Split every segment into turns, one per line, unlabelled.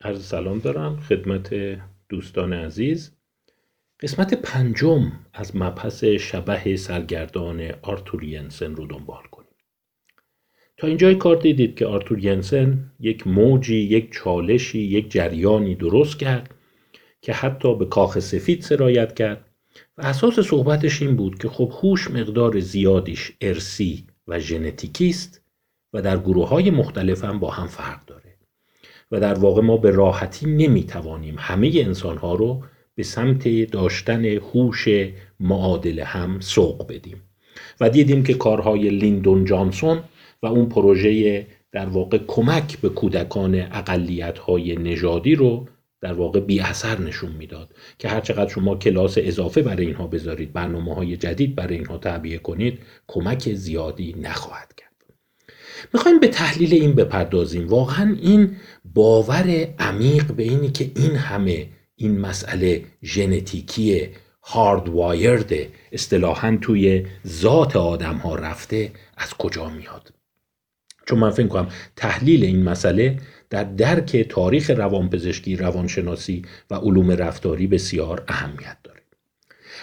عرض سلام دارم خدمت دوستان عزیز. قسمت پنجم از مبحث شبه سرگردان آرتور ینسن رو دنبال کنیم. تا اینجای کار دیدید که آرتور ینسن یک موجی، یک چالشی، یک جریانی درست کرد که حتی به کاخ سفید سرایت کرد و اساس صحبتش این بود که خب هوش مقدار زیادیش ارسی و ژنتیکی است و در گروه های مختلف هم با هم فرق داره. و در واقع ما به راحتی نمی‌توانیم همه انسان ها رو به سمت داشتن هوش معادل هم سوق بدیم. و دیدیم که کارهای لیندون جانسون و اون پروژه در واقع کمک به کودکان اقلیت های نژادی رو در واقع بی اثر نشون می‌داد که هر چقدر شما کلاس اضافه برای اینها بذارید برنامه های جدید برای اینها تعبیه کنید کمک زیادی نخواهد کرد. می‌خوایم به تحلیل این بپردازیم. واقعا این باور عمیق به اینی که این همه این مسئله هارد وایرد اصطلاحا توی ذات آدم ها رفته از کجا میاد؟ چون من فکر کنم تحلیل این مسئله در درک تاریخ روانپزشکی روانشناسی و علوم رفتاری بسیار اهمیت داره.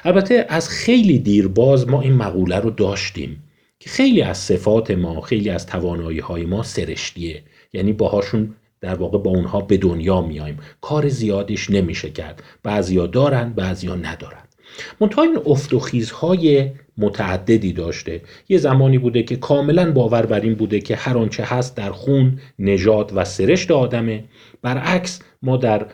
البته از خیلی دیر باز ما این مقوله رو داشتیم که خیلی از صفات ما خیلی از توانایی های ما سرشتیه. یعنی باهاشون در واقع با اونها به دنیا میایم. کار زیادیش نمیشه کرد. بعضیا دارن بعضیا ندارن. منتها این افت و خیزهای متعددی داشته. یه زمانی بوده که کاملا باور بر این بوده که هر آنچه هست در خون نژاد و سرشت آدمه. برعکس ما در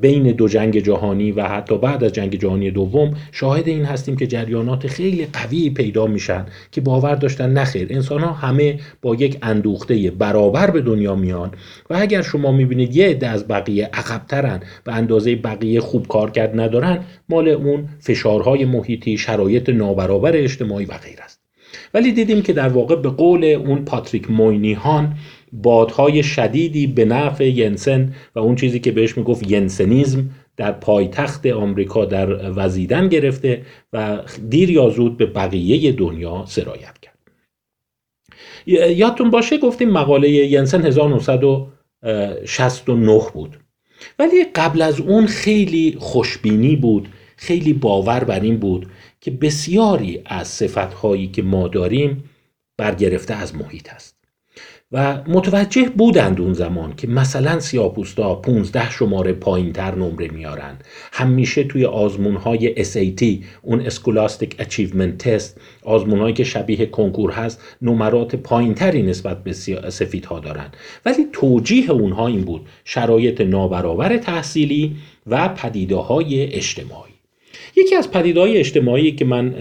بین دو جنگ جهانی و حتی بعد از جنگ جهانی دوم شاهد این هستیم که جریانات خیلی قوی پیدا میشن که باور داشتن نخیر انسان ها همه با یک اندوخته برابر به دنیا میان و اگر شما می‌بینید یه عده از بقیه عقبترن به اندازه بقیه خوب کار کرد ندارن مال اون فشارهای محیطی شرایط نابرابر اجتماعی و غیر است. ولی دیدیم که در واقع به قول اون پاتریک موینیهان بادهای شدیدی به نفع ینسن و اون چیزی که بهش می‌گفت ینسنیزم در پایتخت آمریکا در وزیدن گرفته و دیر یا زود به بقیه دنیا سرایت کرد. یادتون باشه گفتیم مقاله ینسن 1969 بود. ولی قبل از اون خیلی خوشبینی بود خیلی باور بر این بود که بسیاری از صفتهایی که ما داریم برگرفته از محیط است. و متوجه بودند اون زمان که مثلا سیاپوستا 15 شماره پایین تر نمره میارن همیشه توی آزمون های SAT اون Scholastic Achievement Test آزمون که شبیه کنکور هست نمرات پایین تری نسبت به سفید ها دارن ولی توجیه اونها این بود شرایط نابرابر تحصیلی و پدیده های اجتماعی. یکی از پدیدهای اجتماعی که من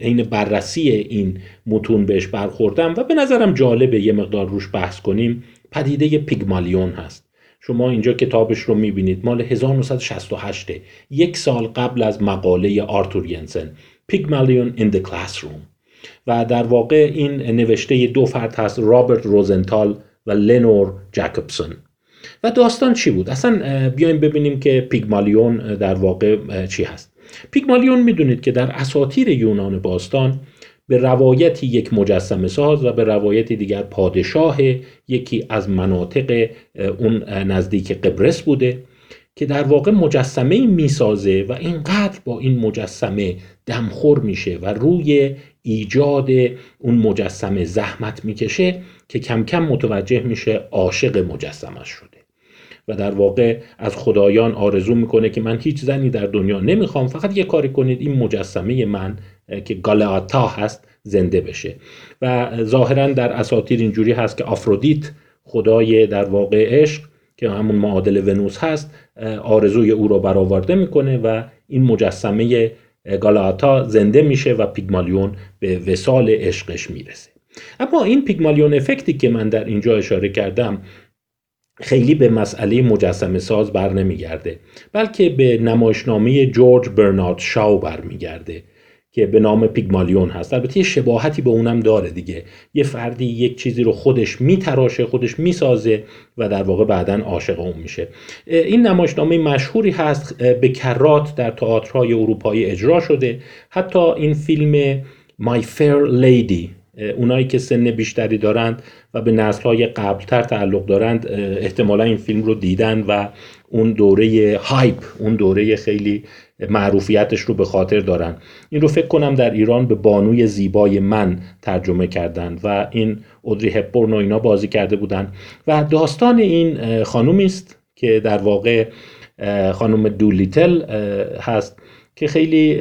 عین بررسی این متون بهش برخوردم و به نظرم جالبه یه مقدار روش بحث کنیم پدیده پیگمالیون هست. شما اینجا کتابش رو می‌بینید. مال 1968 یک سال قبل از مقاله آرتور ینسن پیگمالیون in the classroom و در واقع این نوشته دو فرد هست رابرت روزنتال و لنور جکوبسون و داستان چی بود؟ اصلا بیایم ببینیم که پیگمالیون در واقع چی هست. پیگمالیون می‌دونید که در اساطیر یونان باستان به روایتی یک مجسمه ساز و به روایتی دیگر پادشاه یکی از مناطق اون نزدیک قبرس بوده که در واقع مجسمه می‌سازه و اینقدر با این مجسمه دمخور میشه و روی ایجاد اون مجسمه زحمت می‌کشه که کم کم متوجه میشه عاشق مجسمه شده. و در واقع از خدایان آرزو می‌کنه که من هیچ زنی در دنیا نمی‌خوام فقط یه کاری کنید این مجسمه من که گالاتا هست زنده بشه. و ظاهرا در اساطیر اینجوری هست که آفرودیت خدای در واقع عشق که همون معادل ونوس هست آرزوی او رو برآورده می‌کنه و این مجسمه گالاتا زنده میشه و پیگمالیون به وسال عشقش می‌رسه. اما این پیگمالیون افکتی که من در اینجا اشاره کردم خیلی به مسئله مجسمه ساز بر نمیگرده بلکه به نمایشنامه جورج برنارد شاو برمیگرده که به نام پیگمالیون هست. البته یه شباهتی به اونم داره دیگه. یه فردی یک چیزی رو خودش میتراشه خودش می‌سازه و در واقع بعدا عاشق اون میشه. این نمایشنامه مشهوری هست به کرات در تئاترهای اروپایی اجرا شده. حتی این فیلم My Fair Lady اونایی که سن بیشتری دارند و به نسلهای قبلتر تعلق دارند احتمالا این فیلم رو دیدن و اون دوره هایپ اون دوره خیلی معروفیتش رو به خاطر دارن. این رو فکر کنم در ایران به بانوی زیبای من ترجمه کردن و این اودری هپبورن و اینا بازی کرده بودن. و داستان این خانومی است که در واقع خانم دولیتل هست. که خیلی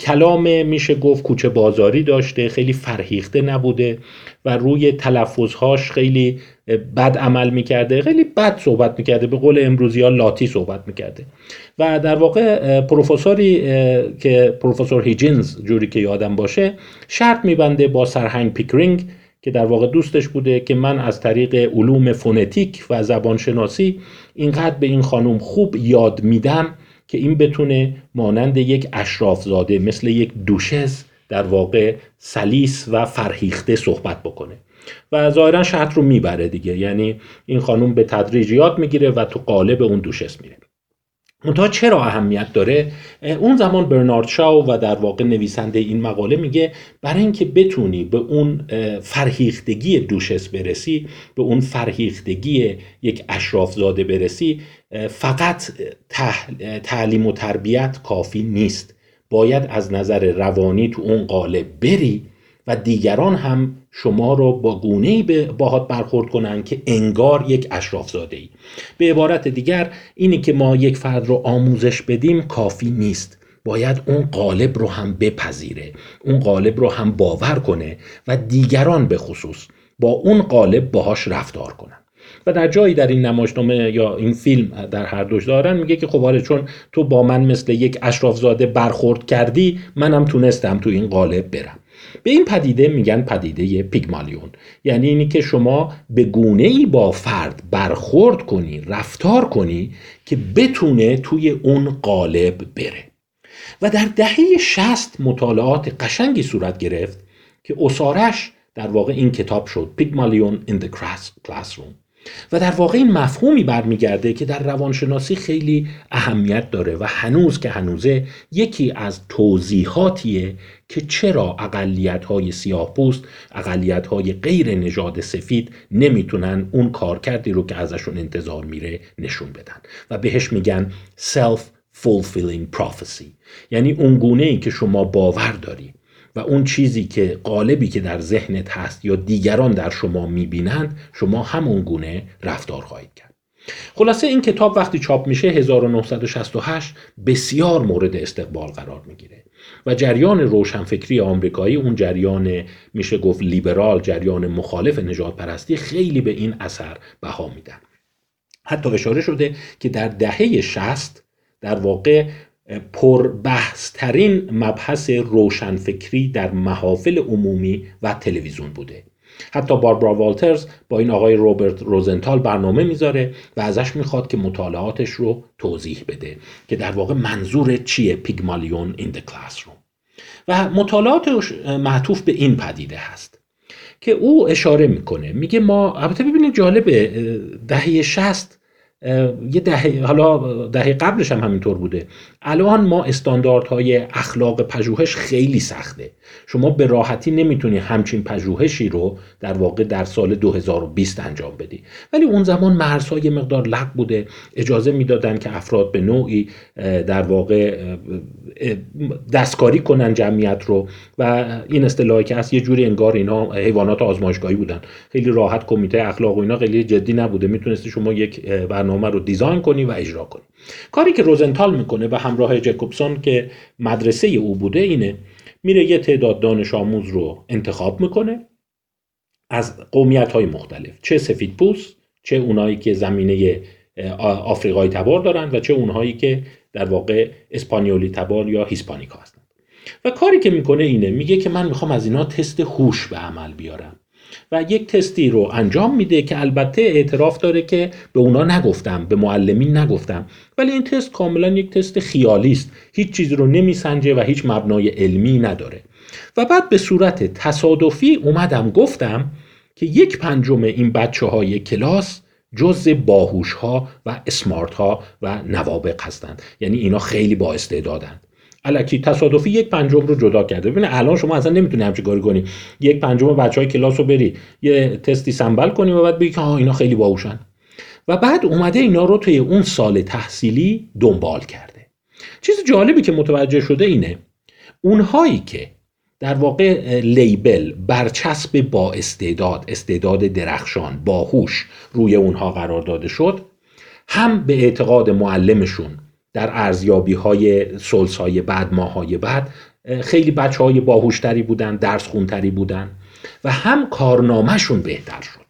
کلام میشه گفت کوچه بازاری داشته خیلی فرهیخته نبوده و روی تلفظهاش خیلی بد عمل می‌کرده خیلی بد صحبت می‌کرده به قول امروزی ها لاتی صحبت می‌کرده. و در واقع پروفسوری که پروفسور هیجینز جوری که یادم باشه شرط میبنده با سرهنگ پیکرینگ که در واقع دوستش بوده که من از طریق علوم فونتیک و زبانشناسی اینقدر به این خانم خوب یاد میدم که این بتونه مانند یک اشرافزاده مثل یک دوشز در واقع سلیس و فرهیخته صحبت بکنه. و ظاهرا شرط رو می‌بره دیگه. یعنی این خانم به تدریج یاد می‌گیره و تو قالب اون دوشس میره. منتها چرا اهمیت داره؟ اون زمان برنارد شاو و در واقع نویسنده این مقاله میگه برای اینکه بتونی به اون فرهیختگی دوشس برسی به اون فرهیختگی یک اشرافزاده برسی فقط تعلیم و تربیت کافی نیست. باید از نظر روانی تو اون قالب بری و دیگران هم شما رو با گونه ای باهات برخورد کنن که انگار یک اشرافزاده ای به عبارت دیگر اینی که ما یک فرد رو آموزش بدیم کافی نیست. باید اون قالب رو هم بپذیره اون قالب رو هم باور کنه و دیگران به خصوص با اون قالب باهاش رفتار کنن. و در جایی در این نمایشنامه یا این فیلم در هر دوش دارن میگه که خب آره چون تو با من مثل یک اشرافزاده برخورد کردی منم تونستم تو این قالب برم. به این پدیده میگن پدیده پیگمالیون. یعنی اینی که شما به گونه ای با فرد برخورد کنی رفتار کنی که بتونه توی اون قالب بره. و در دهه شست مطالعات قشنگی صورت گرفت که اسارش در واقع این کتاب شد پیگمالیون in the classroom. و در واقع این مفهومی برمیگرده که در روانشناسی خیلی اهمیت داره و هنوز که هنوزه یکی از توضیحاتیه که چرا اقلیت های سیاه پوست اقلیت های غیر نژاد سفید نمی‌تونن اون کارکردی رو که ازشون انتظار میره نشون بدن. و بهش میگن self fulfilling prophecy. یعنی اون گونه ای که شما باور داری و اون چیزی که قالبی که در ذهنت هست یا دیگران در شما می‌بینند شما همون گونه رفتار خواهید کرد. خلاصه این کتاب وقتی چاپ میشه 1968 بسیار مورد استقبال قرار می‌گیره. و جریان روشنفکری آمریکایی اون جریان میشه گفت لیبرال جریان مخالف نجات پرستی خیلی به این اثر بها میدن. حتی اشاره شده که در دهه 60 در واقع پربحثترین مبحث روشنفکری در محافل عمومی و تلویزیون بوده. حتی باربرا والترز با این آقای روبرت روزنتال برنامه می‌ذاره و ازش می‌خواد که مطالعاتش رو توضیح بده که در واقع منظور چیه پیگمالیون این the classroom. و مطالعاتش معطوف به این پدیده هست که او اشاره می‌کنه. میگه ما البته ببینید جالبه دهه شست یه دهه حالا دهه قبلش هم همینطور بوده. الان ما استانداردهای اخلاق پژوهش خیلی سخته. شما به راحتی نمی‌تونی همچین پژوهشی رو در واقع در سال 2020 انجام بدی. ولی اون زمان مرزهای مقدار لق بوده. اجازه می‌دادن که افراد به نوعی در واقع دستکاری کنن جمعیت رو. و این اصطلاحی که هست یه جوری انگار اینا حیوانات آزمایشگاهی بودن. خیلی راحت کمیته اخلاق و اینا خیلی جدی نبوده. می‌تونستی شما یک برنامه رو دیزاین کنی و اجرا کنی. کاری که روزنتال می‌کنه به همراه جکوبسون که مدرسه او بوده اینه میره یه تعداد دانش آموز رو انتخاب می‌کنه از قومیت های مختلف. چه سفید پوست چه اونایی که زمینه آفریقایی تبار دارن و چه اونهایی که در واقع اسپانیولی تبار یا هیسپانیکا هستن. و کاری که می‌کنه اینه میگه که من می‌خوام از اینا تست هوش به عمل بیارم. و یک تستی رو انجام میده که البته اعتراف داره که به اونا نگفتم به معلمین نگفتم. ولی این تست کاملا یک تست خیالی است. هیچ چیزی رو نمیسنجه و هیچ مبنای علمی نداره. و بعد به صورت تصادفی اومدم گفتم که یک پنجم این بچه های کلاس جز باهوش ها و اسمارت ها و نوابق هستند. یعنی اینا خیلی با استعدادند. الکی تصادفی یک پنجم رو جدا کرده. ببین الان شما اصلا نمی‌تونی همچین کاری کنی. یک پنجم بچه های کلاس رو بری یه تستی سنبل کنی و بعد بگی که اینا خیلی باهوشن. و بعد اومده اینا رو توی اون سال تحصیلی دنبال کرده. چیز جالبی که متوجه شده اینه اونهایی که در واقع لیبل برچسب با استعداد استعداد درخشان باهوش روی اونها قرار داده شد هم به اعتقاد معلمشون در ارزیابی های سلس های بعد ماه های بعد خیلی بچه های باهوشتری بودن درس خونتری بودن و هم کارنامهشون بهتر شد.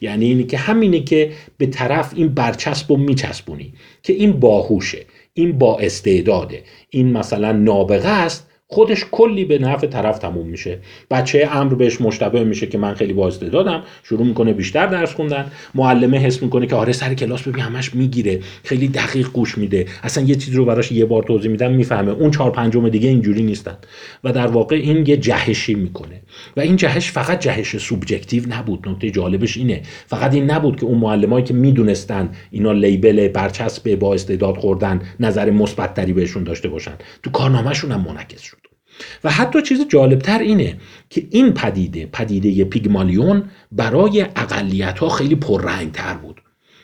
یعنی اینی که همینه که به طرف این برچسب رو میچسبونی که این باهوشه این با استعداده این مثلا نابغه است خودش کلی به نفع طرف تموم میشه. بچه امر بهش مشتبه میشه که من خیلی با استعدادم شروع می‌کنه بیشتر درس خوندن. معلمه حس می‌کنه که آره سر کلاس ببین همش می‌گیره. خیلی دقیق گوش میده. اصلا یه چیزی رو براش یه بار توضیح میدم می‌فهمه. اون چهار پنجم دیگه اینجوری نیستن. و در واقع این یه جهشی می‌کنه. و این جهش فقط جهش subjective نبود. نکته جالبش اینه. فقط این نبود که اون معلمایی که می‌دونستن اینا label برچسب با استعداد خوردن نظر مثبتتری بهشون داشته باشن. تو کارنامهشون هم منعکس و حتی چیز جالبتر اینه که این پدیده پدیده پیگمالیون برای اقلیت ها خیلی پررنگ تر بود.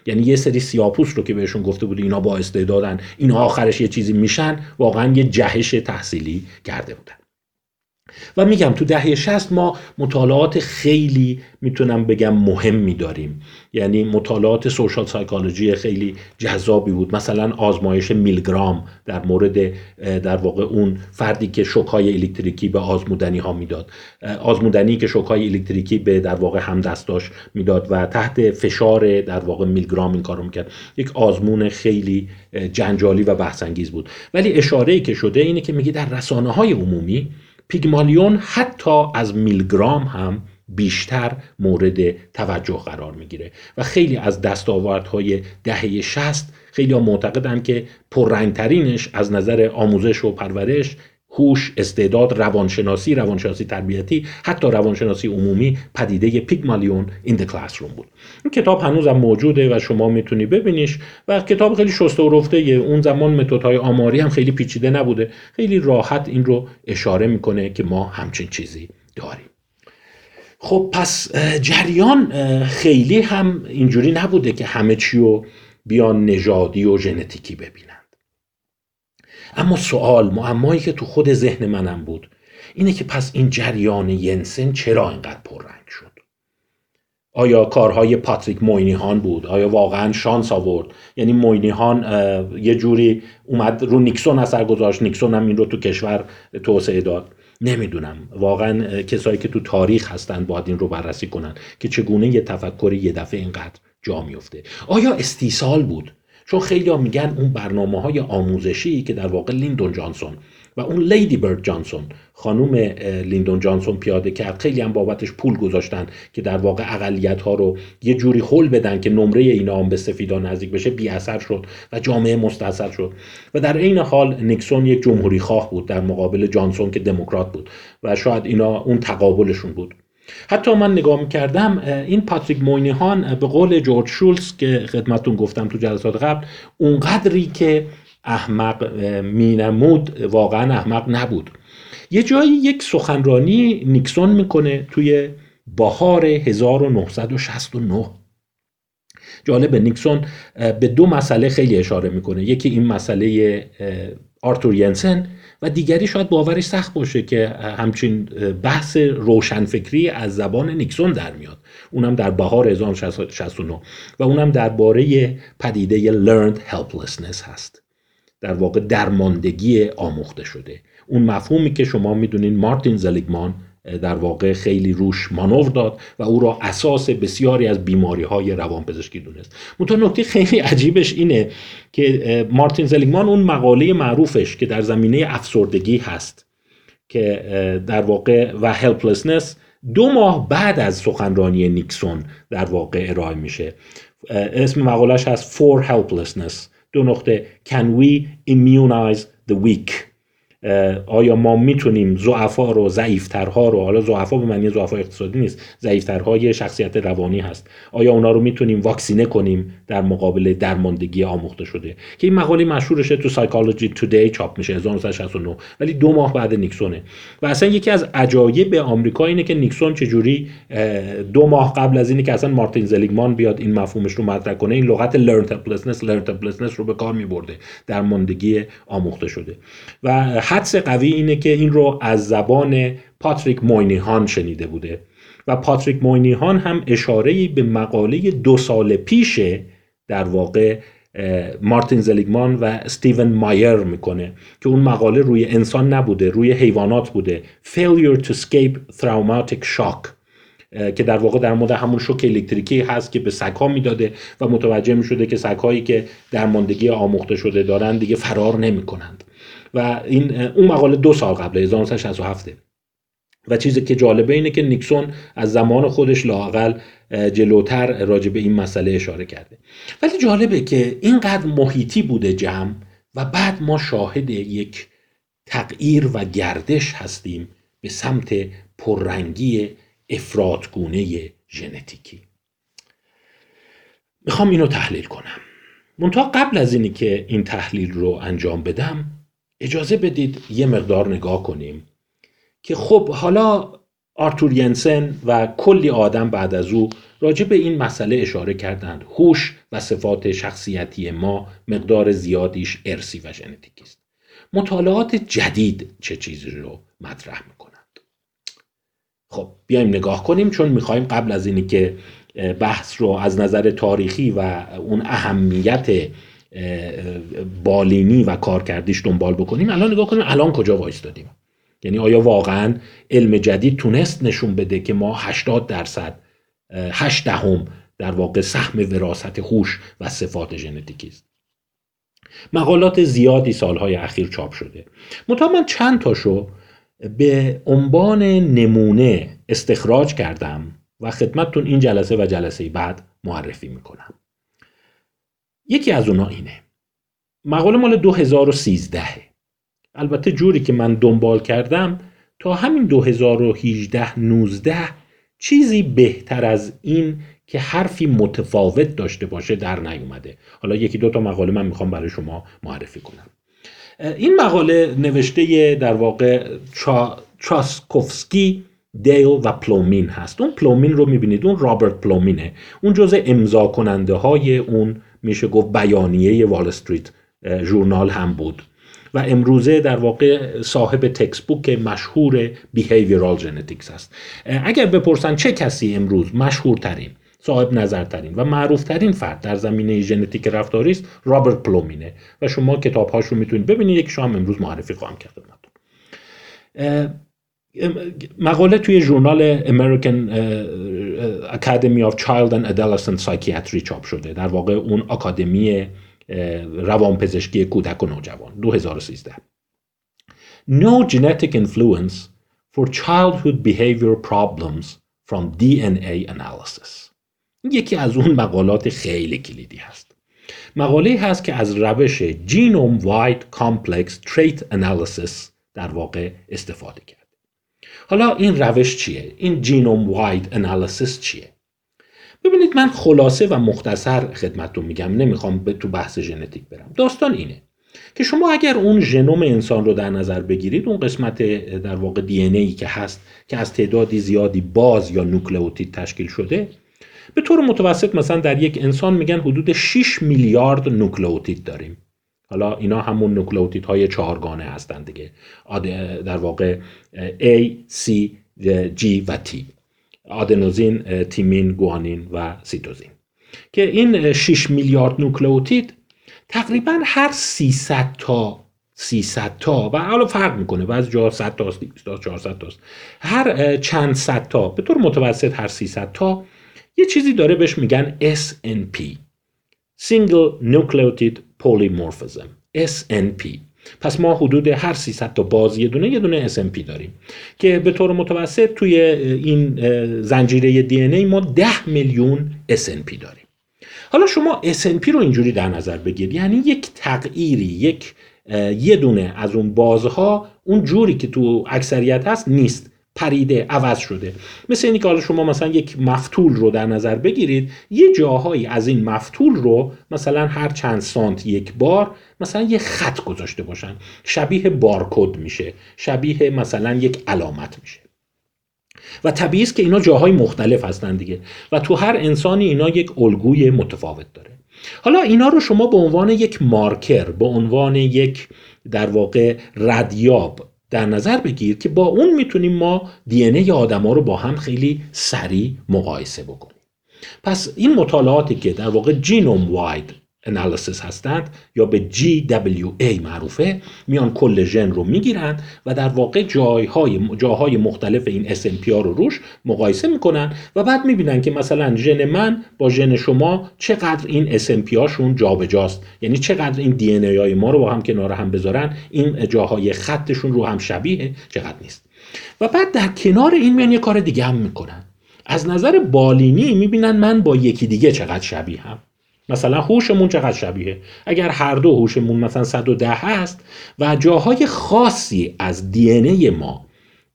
یعنی یه سری سیاپوس رو که بهشون گفته بود اینا با استعدادن اینا آخرش یه چیزی میشن واقعا یه جهش تحصیلی کرده بودن. و میگم تو دهه 60 ما مطالعات خیلی می‌تونم بگم مهمی داریم یعنی مطالعات سوشال سایکولوژی خیلی جذابی بود. مثلا آزمایش میلگرام در مورد در واقع اون فردی که شوکهای الکتریکی به آزمودنی ها می‌داد. آزمودنی که شوکهای الکتریکی به در واقع همدستاش می‌داد و تحت فشار در واقع میلگرام این کارو می‌کرد. یک آزمون خیلی جنجالی و بحثانگیز بود. ولی اشاره ای که شده اینه که میگه در رسانه های عمومی پیگمالیون حتی از میلگرام هم بیشتر مورد توجه قرار می‌گیره. و خیلی از دستاوردهای دهه شست خیلی ها معتقدن که پررنگترینش از نظر آموزش و پرورش هوش استعداد روانشناسی روانشناسی تربیتی حتی روانشناسی عمومی پدیده پیگمالیون این د کلاس روم بود. این کتاب هنوزم موجوده و شما می‌تونی ببینیش و کتاب خیلی شسته و رفته اون زمان متدهای آماری هم خیلی پیچیده نبوده. خیلی راحت این رو اشاره می‌کنه که ما همچین چیزی داریم. خب پس جریان خیلی هم اینجوری نبوده که همه چی رو بیان نژادی و ژنتیکی ببینند اما سوال معمایی که تو خود ذهن منم بود اینه که پس این جریان ینسن چرا اینقدر پررنگ شد؟ آیا کارهای پاتریک موینیهان بود؟ آیا واقعا شانس آورد؟ یعنی موینیهان یه جوری اومد رو نیکسون اثر گذاشت نیکسون هم این رو تو کشور توسعه داد. نمی‌دونم. واقعا کسایی که تو تاریخ هستن باید این رو بررسی کنن که چگونه یه تفکر یه دفعه اینقدر جا میفته آیا استیصال بود؟ چون خیلی ها میگن اون برنامه های آموزشی که در واقع لیندون جانسون و اون لیدی برد جانسون خانوم لیندون جانسون پیاده کرد خیلی هم بابتش پول گذاشتن که در واقع اقلیت ها رو یه جوری حل بدن که نمره اینا هم به سفیدا نزدیک بشه بی اثر شد و جامعه مستاثر شد. و در عین حال نیکسون یک جمهوری خواه بود در مقابل جانسون که دموکرات بود و شاید اینا اون تقابلشون بود. حتی من نگاه می‌کردم این پاتریک موینیهان به قول جورج شولز که خدمتون گفتم تو جلسات قبل اونقدری که احمق مینمود واقعا احمق نبود. یه جایی یک سخنرانی نیکسون می‌کنه توی بهار 1969 جالب نیکسون به دو مسئله خیلی اشاره می‌کنه. یکی این مسئله آرتور ینسن و دیگری شاید باورش سخت باشه که همچین بحث روشنفکری از زبان نیکسون در میاد. اونم در بهار 1969 و اونم درباره پدیده learned helplessness هست. در واقع درماندگی آموخته شده. اون مفهومی که شما می‌دونین مارتین زلیگمان در واقع خیلی روش مانور داد و او را اساس بسیاری از بیماری های روانپزشکی دونست. منتها نکته خیلی عجیبش اینه که مارتین زلیگمان اون مقاله معروفش که در زمینه افسردگی هست که در واقع و هلپلسنس دو ماه بعد از سخنرانی نیکسون در واقع ارائه میشه. اسم مقالش هست For Helplessness دو نقطه. Can we immunize the weak? آیا ما می‌تونیم ضعفا رو ضعیفترها رو حالا ضعفا به معنی ضعفا اقتصادی نیست ضعیفترهای شخصیت روانی هست آیا اونا رو می‌تونیم واکسینه کنیم در مقابل درماندگی آموخته شده؟ که این مقاله مشهورشه تو سایکولوژی تودی چاپ میشه 1969 ولی دو ماه بعد نیکسونه. و اصلا یکی از عجایب آمریکا اینه که نیکسون چجوری دو ماه قبل از اینه که اصلا مارتین زلیگمان بیاد این مفهومش رو مطرح کنه این لغت learned helplessness learned رو به کار میبرده درماندگی آموخته شده. و حدس قوی اینه که این رو از زبان پاتریک موینیهان شنیده بوده و پاتریک موینیهان هم اشاره به مقاله دو سال پیشه در واقع مارتین زلیگمان و استیون مایر می‌کنه که اون مقاله روی انسان نبوده روی حیوانات بوده. Failure to escape traumatic shock که در واقع در مورد همون شوک الکتریکی هست که به سگها می‌داده و متوجه می‌شده که سگهایی که درماندگی آموخته شده دارن دیگه فرار نمی‌کنند. و این اون مقاله دو سال قبل 1967 و چیزی که جالبه اینه که نیکسون از زمان خودش لاقل جلوتر راجع به این مسئله اشاره کرده. ولی جالبه که اینقدر محیطی بوده جمع و بعد ما شاهد یک تغییر و گردش هستیم به سمت پررنگی افرادگونه ژنتیکی. می‌خوام اینو تحلیل کنم. منتها قبل از اینی که این تحلیل رو انجام بدم اجازه بدید یه مقدار نگاه کنیم که خب حالا آرتور ینسن و کلی آدم بعد از او راجع به این مسئله اشاره کردند. هوش و صفات شخصیتی ما مقدار زیادیش ارسی و ژنتیکی است. مطالعات جدید چه چیزی رو مطرح می‌کنند؟ خب بیایم نگاه کنیم چون می‌خوایم قبل از اینی که بحث رو از نظر تاریخی و اون اهمیت بالینی و کارکردیش دنبال بکنیم. الان نگاه کنیم الان کجا وایستادیم. یعنی آیا واقعا علم جدید تونست نشون بده که ما 80 درصد 8 دهم در واقع سهم وراثت هوش و صفات ژنتیکی است؟ مقالات زیادی سالهای اخیر چاپ شده. منتها من چند تاشو به عنوان نمونه استخراج کردم و خدمتتون این جلسه و جلسه بعد معرفی می‌کنم. یکی از اونا اینه. مقاله مال 2013 البته جوری که من دنبال کردم تا همین 2018 19 چیزی بهتر از این که حرفی متفاوت داشته باشه در نیومده. حالا یکی دو تا مقاله من می‌خوام برای شما معرفی کنم. این مقاله نوشته در واقع چا، چاسکوفسکی دیل و پلومین هست. اون پلومین رو می‌بینید. اون رابرت پلومینه. اون جزء امضا کننده های اون میشه گفت بیانیه وال استریت ژورنال هم بود. و امروزه در واقع صاحب textbook مشهور behavioral genetics هست اگر بپرسن چه کسی امروز مشهورترین صاحب نظرترین و معروفترین فرد در زمینه ژنتیک رفتاری است؟ رابرت پلومینه. و شما کتابهاش رو می‌تونید ببینید. یکیشم امروز معرفی خواهم کرد. مقاله توی ژورنال American Academy of Child and Adolescent Psychiatry چاپ شده. در واقع اون Academy uh, روانپزشکی کودک و نوجوان. 2013 No genetic influence for childhood behavior problems from DNA analysis. یکی از اون مقالات خیلی کلیدی هست. مقاله هست که از روش genome-wide complex trait analysis در واقع استفاده کرد. حالا این روش چیه؟ این genome-wide analysis چیه؟ ببینید من خلاصه و مختصر خدمتتون میگم نمی‌خوام به تو بحث ژنتیک برم داستان اینه که شما اگر اون ژنوم انسان رو در نظر بگیرید اون قسمت در واقع دی ای که هست که از تعدادی زیادی باز یا نوکلئوتید تشکیل شده به طور متوسط مثلا در یک انسان میگن حدود 6 میلیارد نوکلئوتید داریم حالا اینا همون نوکلئوتید های چهارگانه هستند دیگه. در واقع A, C, G و T. آدنوزین، تیمین، گوانین و سیتوزین. که این 6 میلیارد نوکلئوتید تقریبا هر 300 تا 300 تا و حالا فرق می‌کنه. بعضی جا 100 تا 400 تا هر چند صد تا به طور متوسط هر 300 تا یه چیزی داره بهش میگن SNP Single Nucleotide Polymorphism SNP پس ما حدود هر 300 تا باز یه دونه یه دونه SNP داریم که به طور متوسط توی این زنجیره دی ای ما 10 میلیون SNP داریم. حالا شما SNP رو اینجوری در نظر بگیرید. یعنی یک تغییری یک یه دونه از اون بازها اون جوری که تو اکثریت هست نیست. پریده عوض شده. مثل اینکه حالا شما مثلا یک مفتول رو در نظر بگیرید یه جاهایی از این مفتول رو مثلا هر چند سانت یک بار مثلا یه خط گذاشته باشن. شبیه بارکد میشه. شبیه مثلا یک علامت میشه. و طبیعی است که اینا جاهای مختلف هستن دیگه. و تو هر انسانی اینا یک الگوی متفاوت داره. حالا اینا رو شما به عنوان یک مارکر به عنوان یک در واقع ردیاب در نظر بگیر که با اون می‌تونیم ما دی ان آدم ها رو با هم خیلی سریع مقایسه بکنیم. پس این مطالعاتی که در واقع جینوم واید انالیسیس هستند یا به GWA معروفه میان کل ژن رو می‌گیرن و در واقع جایهای جاهای مختلف این SNP ها رو روش مقایسه می‌کنن و بعد می‌بینن که مثلا ژن من با ژن شما چقدر این SNP هاشون جابجاست. یعنی چقدر این دی های ما رو با هم کنار هم بذارن این جاهای خطشون رو هم شبیه چقدر نیست. و بعد در کنار این میان یه کار دیگه هم می‌کنن. از نظر بالینی می‌بینن من با یکی دیگه چقدر شبیه هم. مثلا هوشمون چقدر شبیه؟ اگر هر دو هوشمون مثلا 110 هست و جاهای خاصی از دی ما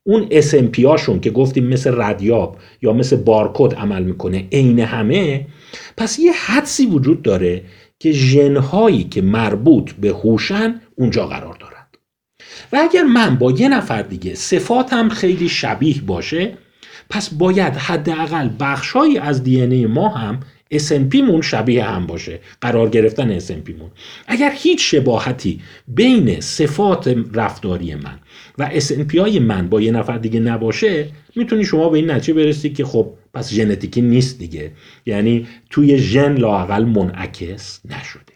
اون SMP هاشون که گفتیم مثل ردیاب یا مثل بارکد عمل می‌کنه عین همه پس یه حدسی وجود داره که ژنهایی که مربوط به هوشن اونجا قرار دارند و اگر من با یه نفر دیگه صفاتم خیلی شبیه باشه پس باید حداقل بخشهایی از دی ما هم SNP مون شبیه هم باشه. قرار گرفتن SNP مون اگر هیچ شباهتی بین صفات رفتاری من و SNP های من با یه نفر دیگه نباشه می‌تونی شما به این نتیجه برسید که خب پس ژنتیکی نیست دیگه. یعنی توی ژن لاقل منعکس نشده.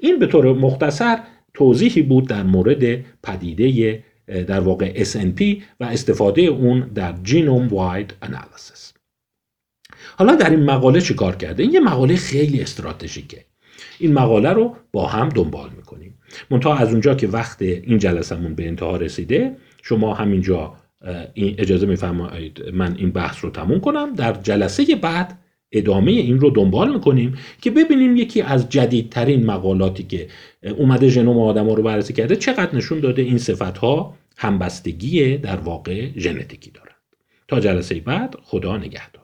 این به طور مختصر توضیحی بود در مورد پدیده در واقع SNP و استفاده اون در جینوم واید انالیسیس. حالا در این مقاله چی کار کرده؟ این یه مقاله خیلی استراتژیکه. این مقاله رو با هم دنبال می‌کنیم. منتها از اونجا که وقت این جلسمون به انتها رسیده شما همینجا این اجازه میفرمایید من این بحث رو تموم کنم. در جلسه بعد ادامه این رو دنبال می‌کنیم که ببینیم یکی از جدیدترین مقالاتی که اومده ژنوم آدم ها رو بررسی کرده چقدر نشون داده این صفت ها همبستگی در واقع ژنتیکی دارند تا جلسه بعد خدا نگهدار.